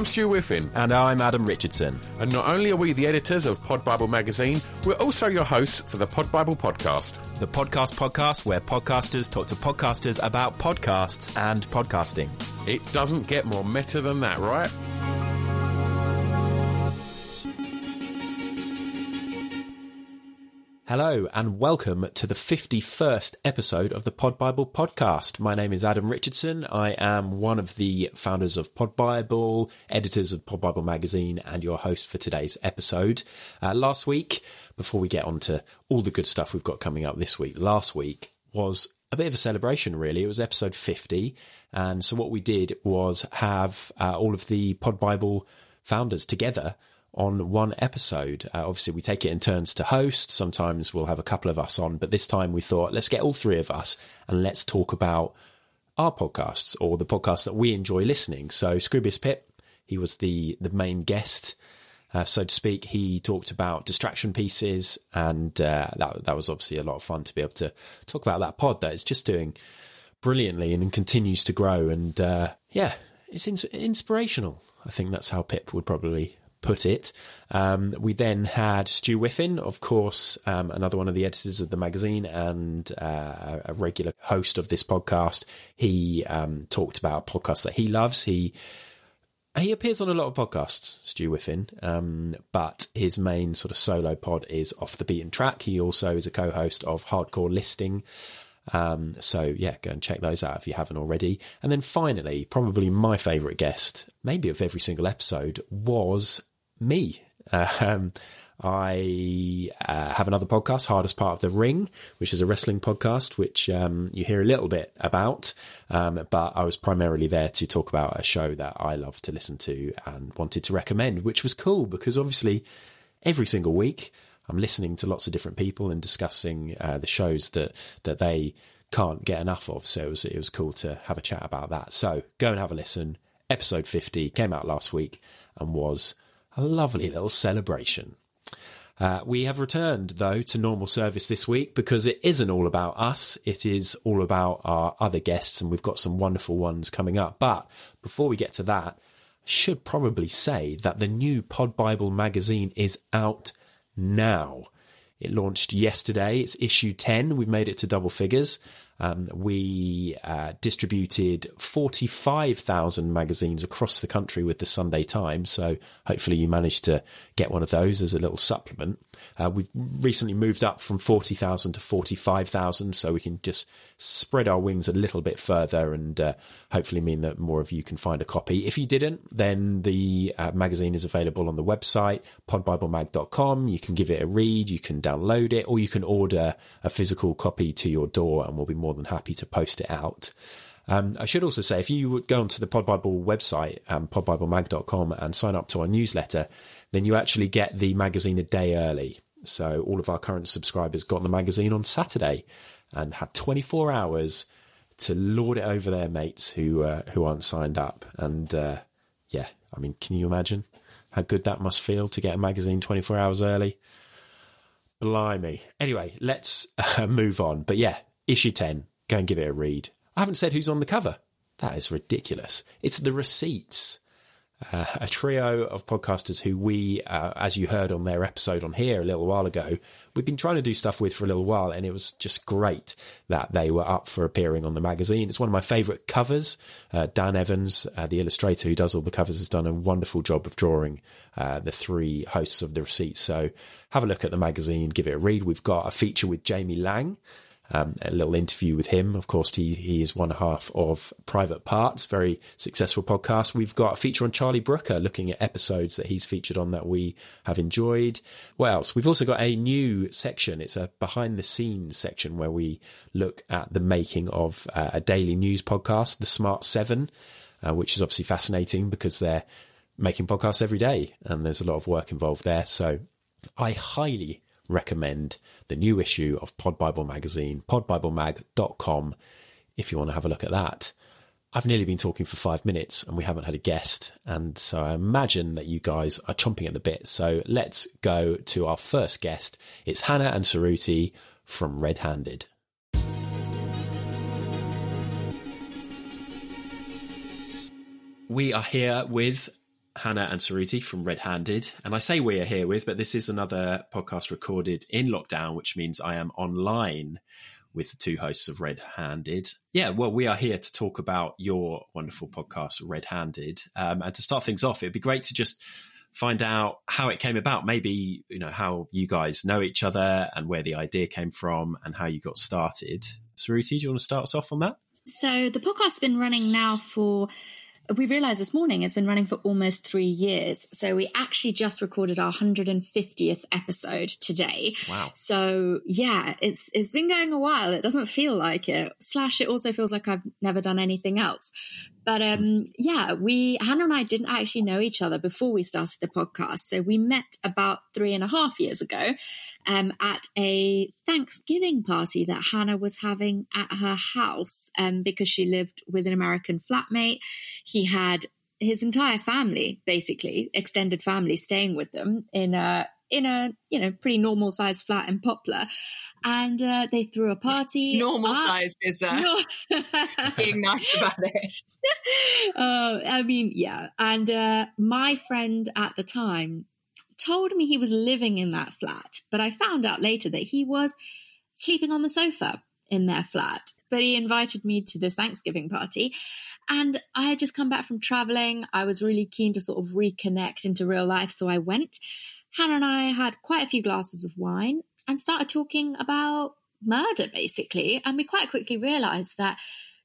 I'm Stu Whiffin. And I'm Adam Richardson. And not only are we the editors of Pod Bible magazine, we're also your hosts for the Pod Bible podcast. The podcast podcast where podcasters talk to podcasters about podcasts and podcasting. It doesn't get more meta than that, right? Hello and welcome to the 51st episode of the Pod Bible podcast. My name is Adam Richardson. I am one of the founders of Pod Bible, editors of Pod Bible magazine, and your host for today's episode. Uh, last week, before we get on to all the good stuff we've got coming up this week, last week was a bit of a celebration, really. It was episode 50. And so what we did was have uh, all of the Pod Bible founders together on one episode. Uh, obviously, we take it in turns to host. Sometimes we'll have a couple of us on, but this time we thought, let's get all three of us and let's talk about our podcasts or the podcasts that we enjoy listening. So, Scroobius Pip, he was the the main guest. Uh, so to speak, he talked about distraction pieces, and uh, that that was obviously a lot of fun to be able to talk about that pod that is just doing brilliantly and continues to grow. And uh, yeah, it's ins- inspirational. I think that's how Pip would probably put it. Um, we then had Stu Whiffin, of course, um, another one of the editors of the magazine and uh, a regular host of this podcast. He um, talked about podcasts that he loves. He he appears on a lot of podcasts, Stu Whiffin, um, but his main sort of solo pod is Off the Beaten Track. He also is a co-host of Hardcore Listing. Um, so yeah, go and check those out if you haven't already. And then finally, probably my favourite guest, maybe of every single episode, was me. Um, I uh, have another podcast, Hardest Part of the Ring, which is a wrestling podcast, which um, you hear a little bit about. Um, but I was primarily there to talk about a show that I love to listen to and wanted to recommend, which was cool because obviously every single week I'm listening to lots of different people and discussing uh, the shows that that they can't get enough of. So it was it was cool to have a chat about that. So go and have a listen. Episode 50 came out last week and was a lovely little celebration. Uh, we have returned, though, to normal service this week because it isn't all about us. It is all about our other guests, and we've got some wonderful ones coming up. But before we get to that, I should probably say that the new Pod Bible magazine is out now. It launched yesterday. It's issue 10. We've made it to double figures. Um, we uh, distributed 45,000 magazines across the country with the Sunday Times. So hopefully you managed to get one of those as a little supplement. Uh, we've recently moved up from 40,000 to 45,000, so we can just spread our wings a little bit further and uh, hopefully mean that more of you can find a copy. If you didn't, then the uh, magazine is available on the website, podbiblemag.com. You can give it a read, you can download it, or you can order a physical copy to your door, and we'll be more than happy to post it out. Um, I should also say, if you would go onto the Pod Bible website, um, podbiblemag.com, and sign up to our newsletter, then you actually get the magazine a day early. So all of our current subscribers got the magazine on Saturday and had 24 hours to lord it over their mates who uh, who aren't signed up. And uh, yeah, I mean, can you imagine how good that must feel to get a magazine 24 hours early? Blimey. Anyway, let's uh, move on. But yeah, issue 10, go and give it a read. I haven't said who's on the cover. That is ridiculous. It's the receipts uh, a trio of podcasters who we, uh, as you heard on their episode on here a little while ago, we've been trying to do stuff with for a little while, and it was just great that they were up for appearing on the magazine. It's one of my favourite covers. Uh, Dan Evans, uh, the illustrator who does all the covers, has done a wonderful job of drawing uh, the three hosts of the receipt. So have a look at the magazine, give it a read. We've got a feature with Jamie Laing um, a little interview with him. Of course, he, he is one half of Private Parts, very successful podcast. We've got a feature on Charlie Brooker looking at episodes that he's featured on that we have enjoyed. What else? We've also got a new section. It's a behind the scenes section where we look at the making of uh, a daily news podcast, The Smart Seven, uh, which is obviously fascinating because they're making podcasts every day and there's a lot of work involved there. So I highly recommend the new issue of Pod Bible magazine, podbiblemag.com, if you want to have a look at that. I've nearly been talking for five minutes and we haven't had a guest. And so I imagine that you guys are chomping at the bit. So let's go to our first guest. It's Hannah and Suruthi from Red Handed. We are here with Hannah and Suruthi from Red Handed. And I say we are here with, but this is another podcast recorded in lockdown, which means I am online with the two hosts of Red Handed. Yeah, well, we are here to talk about your wonderful podcast, Red Handed. Um, and to start things off, it'd be great to just find out how it came about. Maybe, you know, how you guys know each other and where the idea came from and how you got started. Suruthi, do you want to start us off on that? So the podcast's been running now for we realized this morning it's been running for almost three years. So we actually just recorded our 150th episode today. Wow. So yeah, it's it's been going a while. It doesn't feel like it. Slash, it also feels like I've never done anything else. But um, yeah, we Hannah and I didn't actually know each other before we started the podcast. So we met about three and a half years ago um, at a Thanksgiving party that Hannah was having at her house um, because she lived with an American flatmate. He had his entire family, basically extended family, staying with them in a in a you know pretty normal sized flat in Poplar, and uh, they threw a party. Normal uh, size is uh, no- being nice about it. uh, I mean, yeah, and uh, my friend at the time told me he was living in that flat, but I found out later that he was sleeping on the sofa in their flat. But he invited me to this Thanksgiving party. And I had just come back from traveling. I was really keen to sort of reconnect into real life. So I went. Hannah and I had quite a few glasses of wine and started talking about murder, basically. And we quite quickly realized that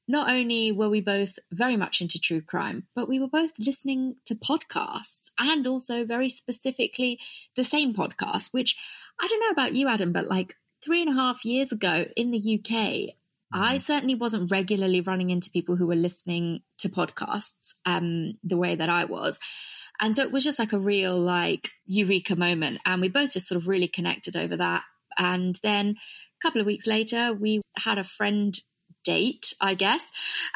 not only were we both very much into true crime, but we were both listening to podcasts and also very specifically the same podcast, which I don't know about you, Adam, but like three and a half years ago in the UK, I mm-hmm. certainly wasn't regularly running into people who were listening to podcasts um, the way that I was. And so it was just like a real like eureka moment. And we both just sort of really connected over that. And then a couple of weeks later, we had a friend date, I guess.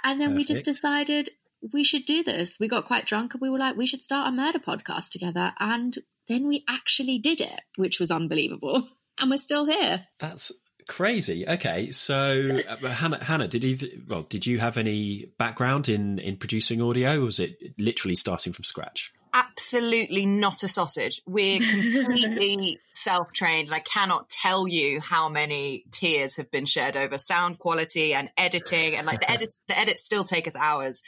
And then Perfect. we just decided we should do this. We got quite drunk and we were like, we should start a murder podcast together. And then we actually did it, which was unbelievable. And we're still here. That's crazy. Okay, so uh, Hannah, Hannah, did you well? Did you have any background in in producing audio? Or was it literally starting from scratch? Absolutely not a sausage. We're completely self trained, and I cannot tell you how many tears have been shed over sound quality and editing. And like the edits, the edits still take us hours,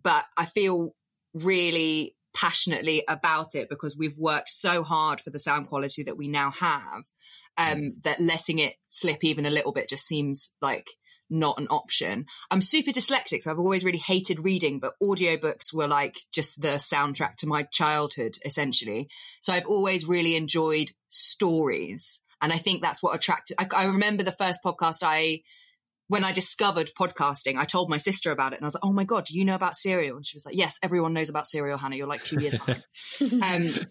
but I feel really passionately about it because we've worked so hard for the sound quality that we now have um, that letting it slip even a little bit just seems like not an option. I'm super dyslexic, so I've always really hated reading, but audiobooks were like just the soundtrack to my childhood, essentially. So I've always really enjoyed stories. And I think that's what attracted. I, I remember the first podcast I when I discovered podcasting, I told my sister about it and I was like, oh my God, do you know about Serial? And she was like, yes, everyone knows about Serial, Hannah. You're like two years behind. um,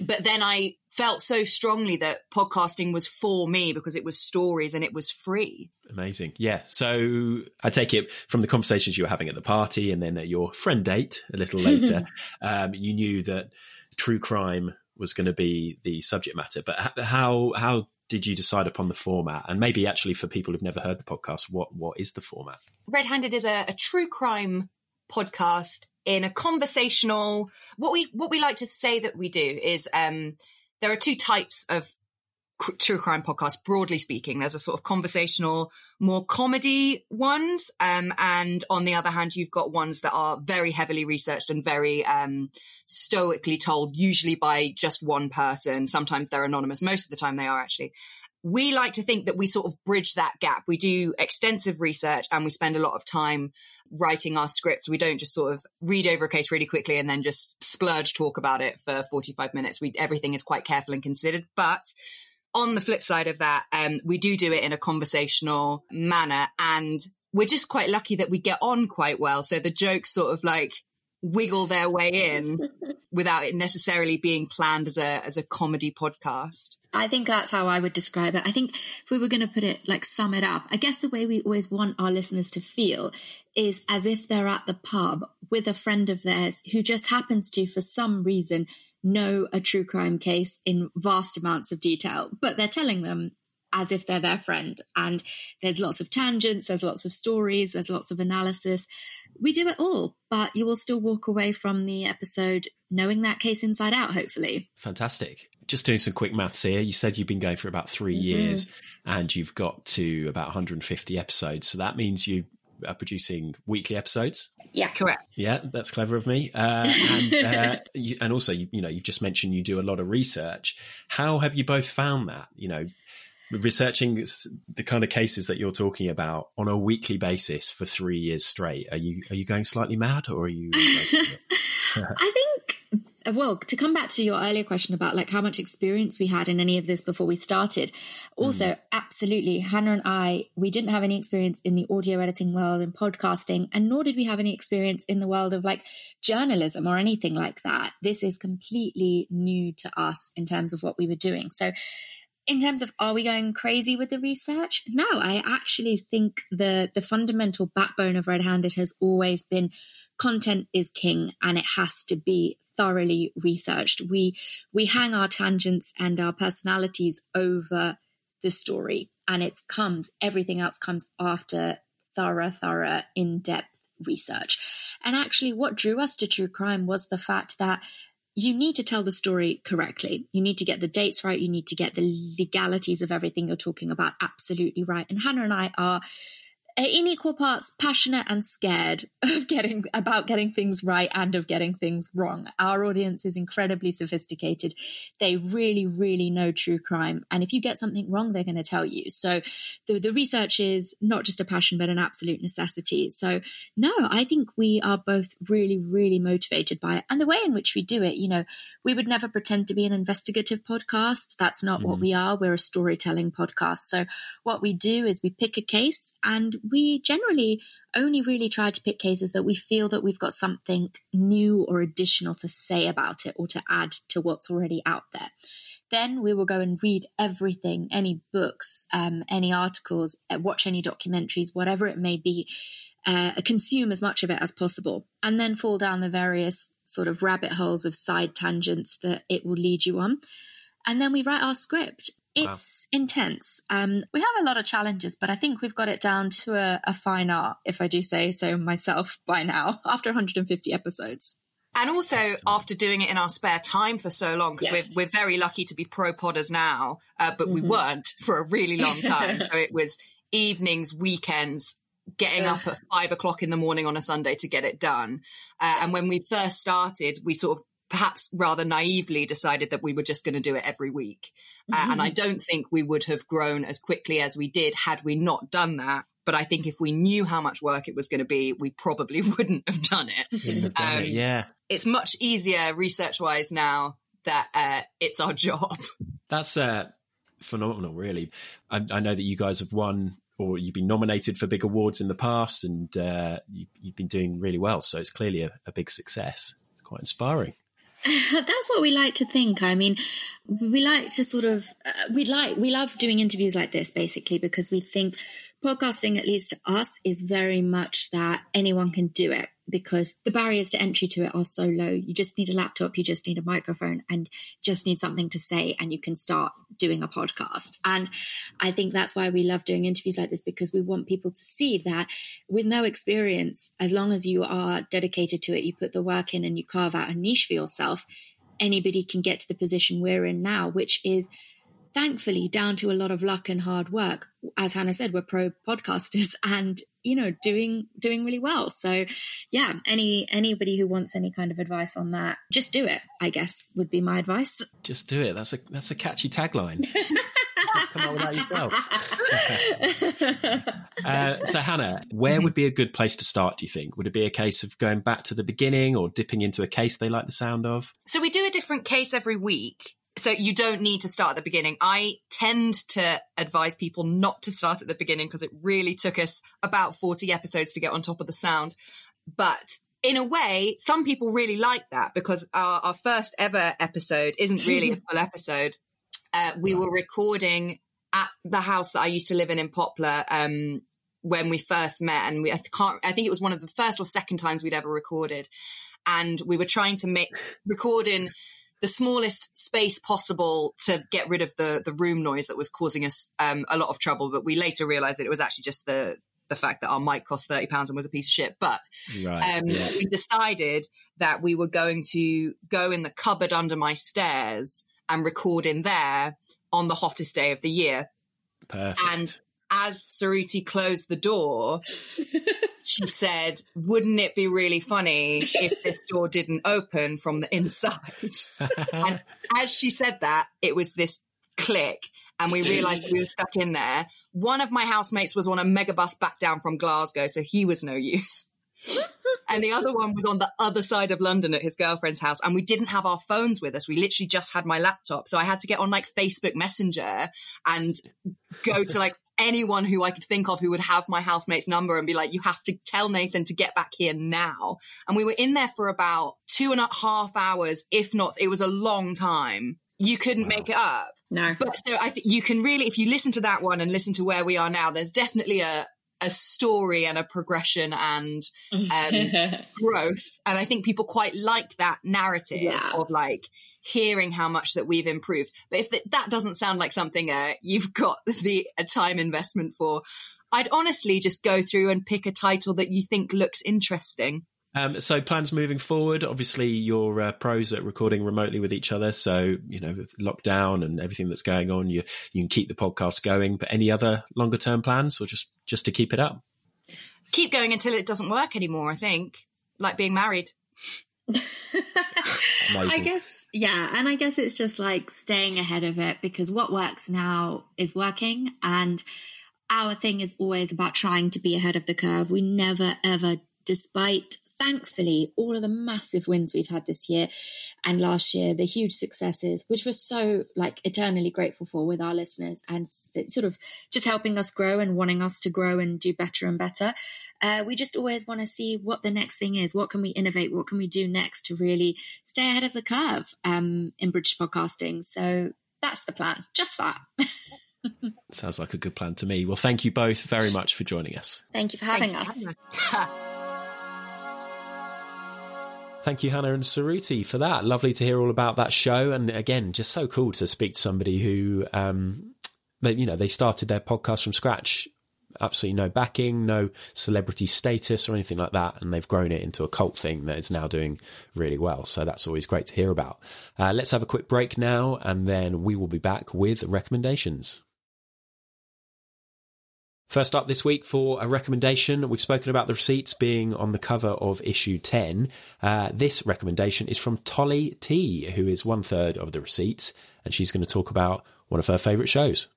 but then I felt so strongly that podcasting was for me because it was stories and it was free. Amazing. Yeah. So I take it from the conversations you were having at the party and then at your friend date a little later, um, you knew that true crime was going to be the subject matter. But how, how did you decide upon the format? And maybe actually for people who've never heard the podcast, what, what is the format? Red Handed is a, a true crime podcast in a conversational what we what we like to say that we do is um there are two types of true crime podcasts broadly speaking. There's a sort of conversational more comedy ones um, and on the other hand you've got ones that are very heavily researched and very um, stoically told usually by just one person. Sometimes they're anonymous. Most of the time they are actually we like to think that we sort of bridge that gap. We do extensive research and we spend a lot of time writing our scripts. We don't just sort of read over a case really quickly and then just splurge talk about it for 45 minutes. We, everything is quite careful and considered. But on the flip side of that, um, we do do it in a conversational manner and we're just quite lucky that we get on quite well. So the jokes sort of like wiggle their way in without it necessarily being planned as a as a comedy podcast. I think that's how I would describe it. I think if we were going to put it like sum it up, I guess the way we always want our listeners to feel is as if they're at the pub with a friend of theirs who just happens to, for some reason, know a true crime case in vast amounts of detail, but they're telling them as if they're their friend. And there's lots of tangents, there's lots of stories, there's lots of analysis. We do it all, but you will still walk away from the episode knowing that case inside out, hopefully. Fantastic. Just doing some quick maths here. You said you've been going for about 3 mm-hmm. years and you've got to about 150 episodes. So that means you are producing weekly episodes. Yeah, correct. Yeah, that's clever of me. Uh, and, uh, you, and also, you, you know, you've just mentioned you do a lot of research. How have you both found that? You know, researching the kind of cases that you're talking about on a weekly basis for three years straight. Are you are you going slightly mad, or are you? I think well, to come back to your earlier question about like how much experience we had in any of this before we started, also mm. absolutely, Hannah and I, we didn't have any experience in the audio editing world and podcasting, and nor did we have any experience in the world of like journalism or anything like that. This is completely new to us in terms of what we were doing. So in terms of are we going crazy with the research? No, I actually think the the fundamental backbone of Red Handed has always been content is king and it has to be thoroughly researched. We we hang our tangents and our personalities over the story, and it comes everything else comes after thorough, thorough, in depth research. And actually, what drew us to true crime was the fact that you need to tell the story correctly. You need to get the dates right. You need to get the legalities of everything you're talking about absolutely right. And Hannah and I are in equal parts passionate and scared of getting about getting things right and of getting things wrong. Our audience is incredibly sophisticated. They really, really know true crime. And if you get something wrong, they're going to tell you. So the, the research is not just a passion, but an absolute necessity. So no, I think we are both really, really motivated by it. And the way in which we do it, you know, we would never pretend to be an investigative podcast. That's not mm what we are. We're a storytelling podcast. So what we do is we pick a case and we generally only really try to pick cases that we feel that we've got something new or additional to say about it or to add to what's already out there. Then we will go and read everything, any books, um, any articles, uh, watch any documentaries, whatever it may be, uh, consume as much of it as possible, and then fall down the various sort of rabbit holes of side tangents that it will lead you on. And then we write our script. It's wow. intense. Um, we have a lot of challenges, but I think we've got it down to a, a fine art, if I do say so myself by now, after 150 episodes. And also after doing it in our spare time for so long, because yes. we're, we're very lucky to be pro podders now, uh, but mm-hmm. we weren't for a really long time. so it was evenings, weekends, getting Ugh. up at five o'clock in the morning on a Sunday to get it done. Uh, and when we first started, we sort of perhaps rather naively decided that we were just going to do it every week. Mm-hmm. Uh, and I don't think we would have grown as quickly as we did had we not done that. But I think if we knew how much work it was going to be, we probably wouldn't have done it. um, it yeah. It's much easier research wise now that uh, it's our job. That's uh, phenomenal, really. I, I, know that you guys have won or you've been nominated for big awards in the past and uh, you, have been doing really well. So it's clearly a, a big success. It's quite inspiring. That's what we like to think. I mean, we like to sort of uh, we like we love doing interviews like this basically because we think podcasting, at least to us, is very much that anyone can do it because the barriers to entry to it are so low. You just need a laptop, you just need a microphone, and just need something to say, and you can start doing a podcast. And I think that's why we love doing interviews like this because we want people to see that with no experience, as long as you are dedicated to it, you put the work in and you carve out a niche for yourself, anybody can get to the position we're in now, which is thankfully down to a lot of luck and hard work. As hannah said we're pro podcasters and you know doing doing really well. So yeah any anybody who wants any kind of advice on that just do it i guess would be my advice. Just do it. That's a that's a catchy tagline. Just come up with that yourself. Uh, so hannah where would be a good place to start do you think? Would it be a case of going back to the beginning or dipping into a case they like the sound of? So we do a different case every week so you don't need to start at the beginning. I tend to advise people not to start at the beginning because it really took us about 40 episodes to get on top of the sound. But in a way, some people really like that because our, our first ever episode isn't really a full episode. Uh, we were recording at the house that I used to live in in Poplar um, when we first met, and we I can't I think it was one of the first or second times we'd ever recorded, and we were trying to make recording the smallest space possible to get rid of the the room noise that was causing us um, a lot of trouble. But we later realised that it was actually just the the fact that our mic cost thirty pounds and was a piece of shit. But Right. um, yeah. we decided that we were going to go in the cupboard under my stairs and record in there on the hottest day of the year. Perfect. And as Suruthi closed the door, she said, Wouldn't it be really funny if this door didn't open from the inside? and as she said that, it was this click, and we realized we were stuck in there. One of my housemates was on a megabus back down from Glasgow, so he was no use. and the other one was on the other side of London at his girlfriend's house, and we didn't have our phones with us. We literally just had my laptop, so I had to get on like Facebook Messenger and go to like anyone who I could think of who would have my housemate's number and be like, "You have to tell Nathan to get back here now." And we were in there for about two and a half hours, if not, it was a long time. You couldn't Wow. make it up. No. But so I think you can really, if you listen to that one and listen to where we are now, there's definitely a a story and a progression and um, growth. And I think people quite like that narrative Yeah. of like hearing how much that we've improved. But if that that doesn't sound like something uh, you've got the a time investment for, I'd honestly just go through and pick a title that you think looks interesting. Um, so plans moving forward. Obviously, you're uh, pros at recording remotely with each other. So you know, with lockdown and everything that's going on, you you can keep the podcast going. But any other longer term plans, or just just to keep it up? Keep going until it doesn't work anymore. I think, like being married. I guess, yeah. And I guess it's just like staying ahead of it because what works now is working. And our thing is always about trying to be ahead of the curve. We never, ever, despite thankfully all of the massive wins we've had this year and last year, the huge successes, which we're so like eternally grateful for with our listeners and sort of just helping us grow and wanting us to grow and do better and better. Uh, we just always want to see what the next thing is. What can we innovate? What can we do next to really stay ahead of the curve um, in British podcasting? So that's the plan. Just that. Sounds like a good plan to me. Well, thank you both very much for joining us. Thank you for having Thank us. you for having us. Thank you, Hannah and Suruthi, for that. Lovely to hear all about that show, and again, just so cool to speak to somebody who, um, they, you know, they started their podcast from scratch, absolutely no backing, no celebrity status or anything like that, and they've grown it into a cult thing that is now doing really well. So that's always great to hear about. Uh, let's have a quick break now, and then we will be back with recommendations. First up this week for a recommendation, we've spoken about the receipts being on the cover of issue 10. Uh, this recommendation is from Tolly T, who is one third of the receipts, and she's going to talk about one of her favourite shows.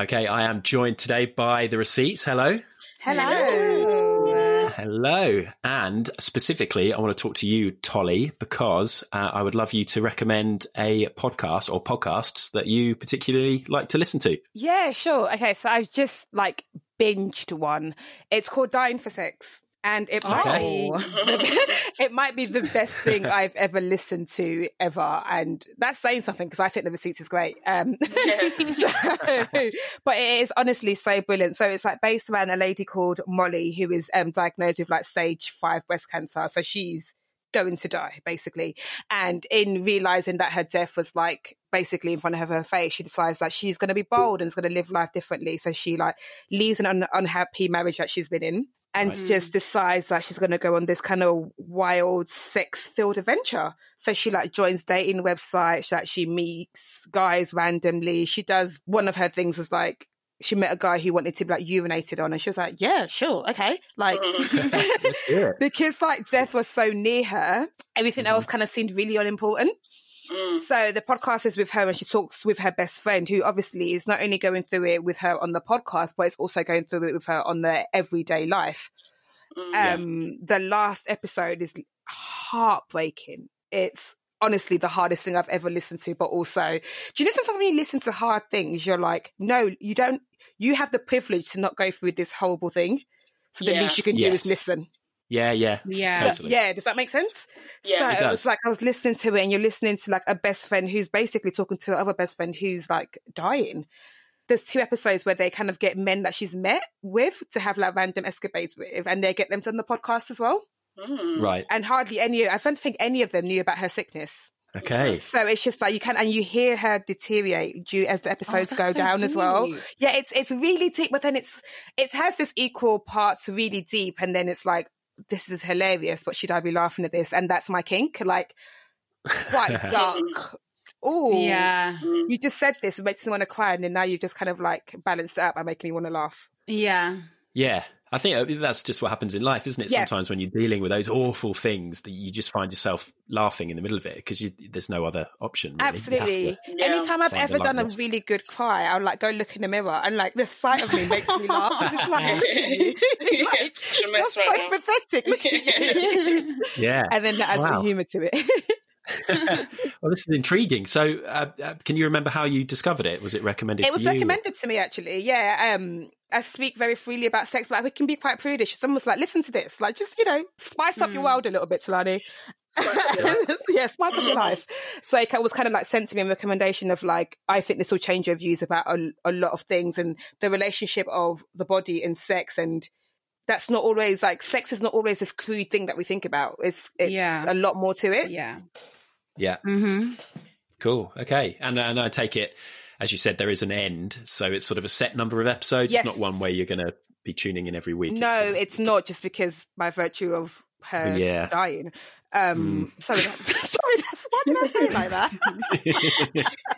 Okay, I am joined today by the receipts. Hello. Hello. Hello. And specifically, I want to talk to you, Tolly, because uh, I would love you to recommend a podcast or podcasts that you particularly like to listen to. Yeah, sure. Okay, so I've just like binged one. It's called Dying for Sex. And it might Okay. be the, it might be the best thing I've ever listened to ever, and that's saying something because I think the receipts is great. Um, so, but it is honestly so brilliant. So it's like based around a lady called Molly who is um, diagnosed with like stage five breast cancer. So she's going to die basically, and in realizing that her death was like basically in front of her face, she decides that she's going to be bold and is going to live life differently. So she like leaves an un- unhappy marriage that she's been in and Right. just decides that she's going to go on this kind of wild sex filled adventure. So she like joins dating websites that she meets guys randomly. She does one of her things was like she met a guy who wanted to be like urinated on and she was like, yeah, sure. Okay. Like, mm. Let's do it. because like death was so near her, everything mm-hmm. else kind of seemed really unimportant. So the podcast is with her and she talks with her best friend who obviously is not only going through it with her on the podcast, but it's also going through it with her on their everyday life. Um, the last episode is heartbreaking. It's honestly the hardest thing I've ever listened to, but also, do you know sometimes when you listen to hard things, you're like, no, you don't, you have the privilege to not go through this horrible thing. So the Yeah. least you can do is listen. Yeah, yeah. Yeah. Totally. yeah, does that make sense? Yeah, so it it, does. was like I was listening to it, and you're listening to like a best friend who's basically talking to her other best friend who's like dying. There's two episodes where they kind of get men that she's met with to have like random escapades with, and they get them on the podcast as well. Mm. Right. and hardly any. I don't think any of them knew about her sickness. Okay. So it's just like you can, and you hear her deteriorate due as the episodes Oh, go so down as well. Yeah, it's it's really deep, but then it's it has this equal parts really deep, and then it's like this is hilarious, but should I be laughing at this? And that's my kink, like quite dark. Oh, Yeah. You just said this, it makes me want to cry, and then now you've just kind of like balanced it up by making me want to laugh. Yeah. Yeah. I think uh, that's just what happens in life, isn't it? Yeah. Sometimes when you're dealing with those awful things, that you just find yourself laughing in the middle of it because there's no other option. really. Absolutely. to- Yeah. Anytime I've ever the done a really good cry, I'll like go look in the mirror and like the sight of me makes me laugh. I'm just like, look at like, It's such a you're mess so right now. pathetic. Look at you. Yeah. and then that adds Wow. the humour to it. well, this is intriguing. So, uh, uh, can you remember how you discovered it? Was it recommended it to was you? recommended to me actually. Yeah. Um, I speak very freely about sex, but I can be quite prudish. Someone was like, "Listen to this, like just you know, spice up your world a little bit, Talani." yeah, spice up your life. So it was kind of like sent to me a recommendation of like, I think this will change your views about a, a lot of things and the relationship of the body and sex and. That's not always like sex is not always this crude thing that we think about. It's it's Yeah. a lot more to it. Yeah. Yeah. Mm-hmm. Cool. Okay. And and I take it, as you said, there is an end, so it's sort of a set number of episodes. Yes. It's not one where you're going to be tuning in every week. No, uh, it's not just because by virtue of her Yeah. dying. Um, sorry, that, sorry, that's, why did I say it like that?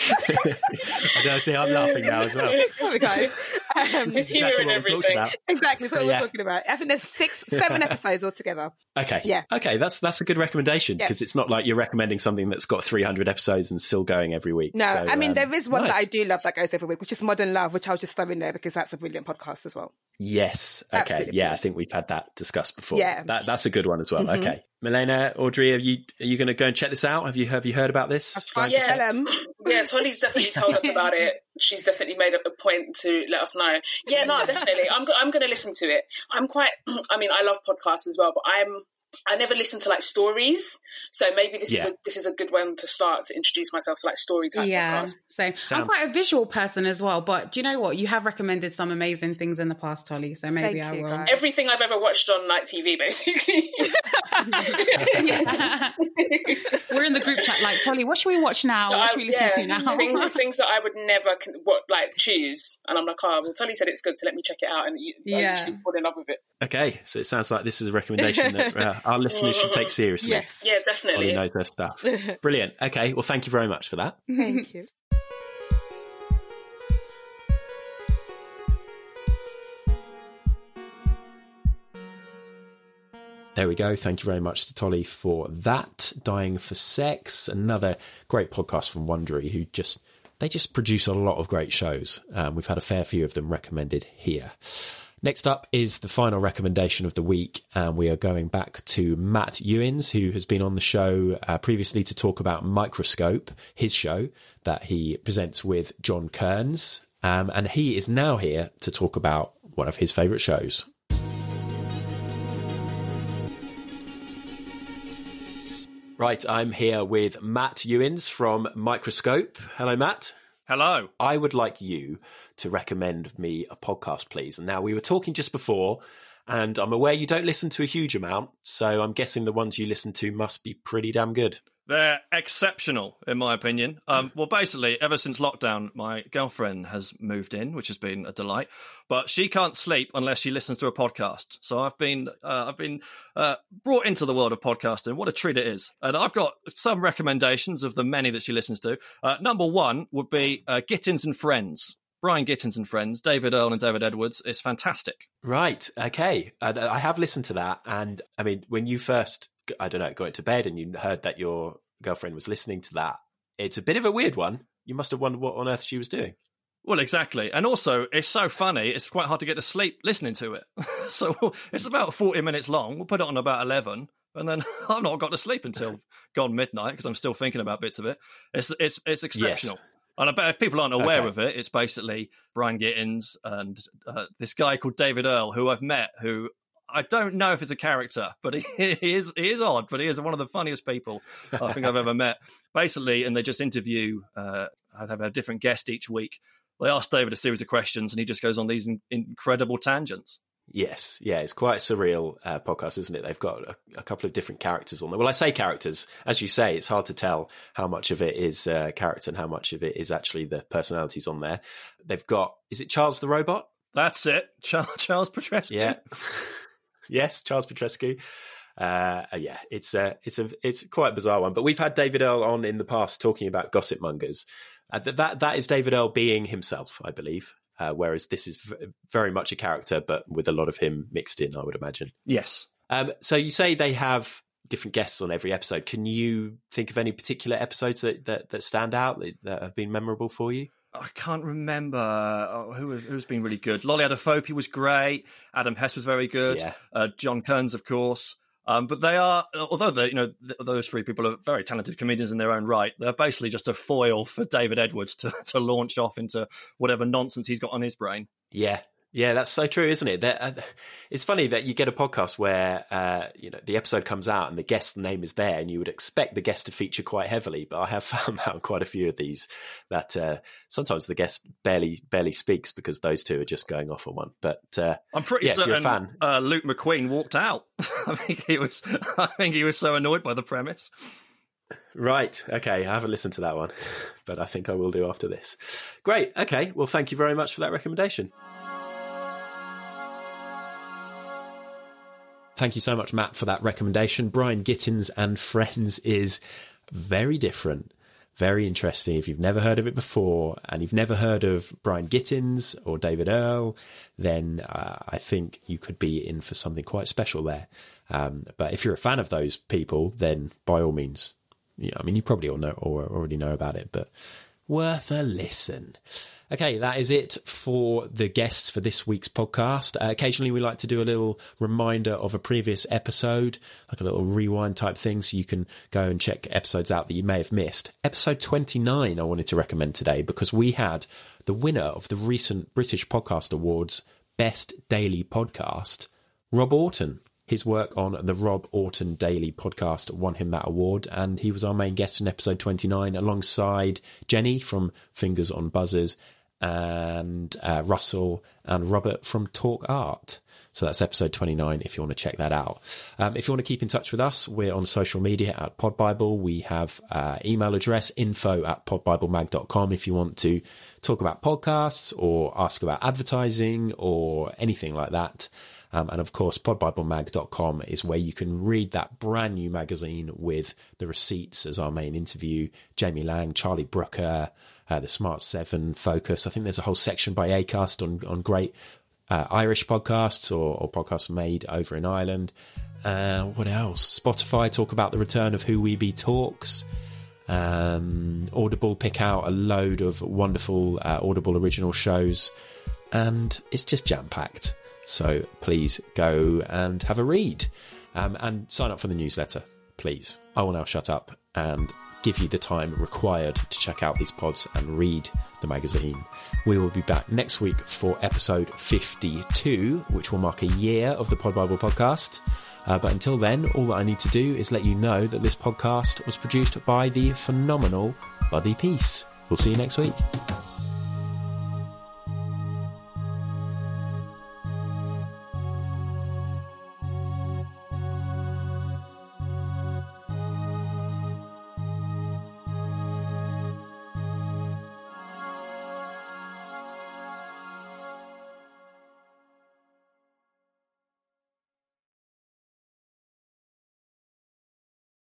I don't see. I'm laughing now as well. sorry, guys. Um, It's humour exactly and what we're talking everything. exactly, that's what Yeah. we're talking about. I think there's six, seven episodes altogether. Okay. Yeah. Okay. That's that's a good recommendation Yeah. because it's not like you're recommending something that's got 300 episodes and still going every week. No, So, I mean um, there is one that I do love that goes every week, which is Modern Love, which I'll just throw in there because that's a brilliant podcast as well. Yes. Okay. Absolutely. Yeah, I think we've had that discussed before. Yeah. That that's a good one as well. Mhm. Okay. Milena, Audrey, are you are you going to go and check this out? Have you have you heard about this? I've Yeah. to. Yeah, Tolly's definitely told us about it. She's definitely made a, a point to let us know. Yeah, no, definitely. I'm I'm going to listen to it. I'm quite. I mean, I love podcasts as well, but I'm. I never listen to like stories, so maybe this is a this is a good one to start to introduce myself to like story type Yeah. podcasts. So I'm quite a visual person as well, but do you know what? You have recommended some amazing things in the past, Tolly. So maybe Thank I will. guys. Everything I've ever watched on like TV, basically. We're in the group chat like, Tolly, what should we watch now? What should we listen yeah, to now? things, things that I would never what, like choose, and I'm like, oh, well, Tolly said it's good to let me check it out, and you, I Yeah. fall in love with it. Okay. So it sounds like this is a recommendation that uh, our listeners should take seriously. Yes. Yeah, Tolly definitely. knows her stuff. Brilliant. Okay. Well, thank you very much for that. Thank you. There we go. Thank you very much to Tolly for that. Dying for Sex, another great podcast from Wondery, who just they just produce a lot of great shows. Um, we've had a fair few of them recommended here. Next up is the final recommendation of the week, and we are going back to Matt Ewins, who has been on the show uh, previously to talk about Microscope, his show that he presents with John Kearns, um, and he is now here to talk about one of his favourite shows. Right, I'm here with Matt Ewins from Microscope. Hello, Matt. Hello. I would like you to recommend me a podcast, please. And now we were talking just before, and I'm aware you don't listen to a huge amount, so I'm guessing the ones you listen to must be pretty damn good. They're exceptional, in my opinion. Um, well, basically, ever since lockdown, my girlfriend has moved in, which has been a delight. But she can't sleep unless she listens to a podcast. So I've been, uh, I've been uh, brought into the world of podcasting. What a treat it is! And I've got some recommendations of the many that she listens to. Uh, number one would be uh, Gittins and Friends. Brian Gittins and Friends, David Earl and David Edwards. It's fantastic. Right. Okay. Uh, I have listened to that, and I mean, when you first, I don't know, got to bed and you heard that your girlfriend was listening to that, it's a bit of a weird one. You must have wondered what on earth she was doing. Well, exactly. And also, it's so funny, it's quite hard to get to sleep listening to it. so it's about 40 minutes long. We'll put it on about 11. And then I've not got to sleep until gone midnight because I'm still thinking about bits of it. It's it's it's exceptional. And I bet if people aren't aware Okay. of it, it's basically Brian Gittins and uh, this guy called David Earl, who I've met, who I don't know if it's a character, but he, he is he is odd, but he is one of the funniest people I think I've ever met. Basically, and they just interview, uh, I have a different guest each week. They ask David a series of questions, and he just goes on these in- incredible tangents. Yes, yeah, it's quite a surreal uh, podcast, isn't it? They've got a, a, couple of different characters on there. Well, I say characters, as you say, it's hard to tell how much of it is uh, character and how much of it is actually the personalities on there. They've got, is it Charles the Robot? That's it, Charles, Charles Petrescu. Yeah, yes, Charles Petrescu. Uh, yeah, it's a, uh, it's a, it's quite a bizarre one. But we've had David Earl on in the past talking about gossip mongers. Uh, that that is David Earl being himself, I believe. Uh, whereas this is v- very much a character, but with a lot of him mixed in, I would imagine. Yes. Um, so you say they have different guests on every episode. Can you think of any particular episodes that, that, that stand out that, that, have been memorable for you? I can't remember oh, who who's been really good. Lolly Adefope was great. Adam Hess was very good. Yeah. Uh, John Kearns, of course. Um, but they are, although they, you know, those three people are very talented comedians in their own right. They're basically just a foil for David Edwards to, to launch off into whatever nonsense he's got on his brain. Yeah, yeah, that's so true, isn't it? That, uh, it's funny that you get a podcast where uh, you know the episode comes out and the guest name is there, and you would expect the guest to feature quite heavily. But I have found out quite a few of these that uh, sometimes the guest barely barely speaks because those two are just going off on one. But uh, I'm pretty yeah, certain fan, uh, Luke McQueen walked out. I think he was. I think he was so annoyed by the premise. Right. Okay. I haven't listened to that one, but I think I will do after this. Great. Okay. Well, thank you very much for that recommendation. Thank you so much, Matt, for that recommendation. Brian Gittins and Friends is very different, very interesting. If you've never heard of it before and you've never heard of Brian Gittins or David Earl, then uh, I think you could be in for something quite special there. Um, but if you're a fan of those people, then by all means, yeah, I mean, you probably all know or already know about it, but worth a listen. Okay, that is it for the guests for this week's podcast. Uh, occasionally, we like to do a little reminder of a previous episode, like a little rewind type thing, so you can go and check episodes out that you may have missed. Episode 29, I wanted to recommend today because we had the winner of the recent British Podcast Awards Best Daily Podcast, Rob Auton his work on the Rob Auton Daily podcast won him that award, and he was our main guest in episode 29 alongside Jenny from Fingers on Buzzers and uh, Russell and Robert from Talk Art. So that's episode 29 if you want to check that out. Um, if you want to keep in touch with us, we're on social media at PodBible. We have uh, email address info at podbiblemag.com if you want to talk about podcasts or ask about advertising or anything like that. Um, and of course, podbiblemag.com is where you can read that brand new magazine with the receipts as our main interview. Jamie Laing, Charlie Brooker, uh, the Smart Seven focus. I think there's a whole section by Acast on on great uh, Irish podcasts or, or, podcasts made over in Ireland. Uh, what else? Spotify talk about the return of Who We Be Talks. Um, Audible pick out a load of wonderful uh, Audible original shows, and it's just jam packed. So please go and have a read um, and sign up for the newsletter, please. I will now shut up and give you the time required to check out these pods and read the magazine. We will be back next week for episode 52, which will mark a year of the Pod Bible podcast. Uh, but until then, all that I need to do is let you know that this podcast was produced by the phenomenal Buddy Peace. We'll see you next week.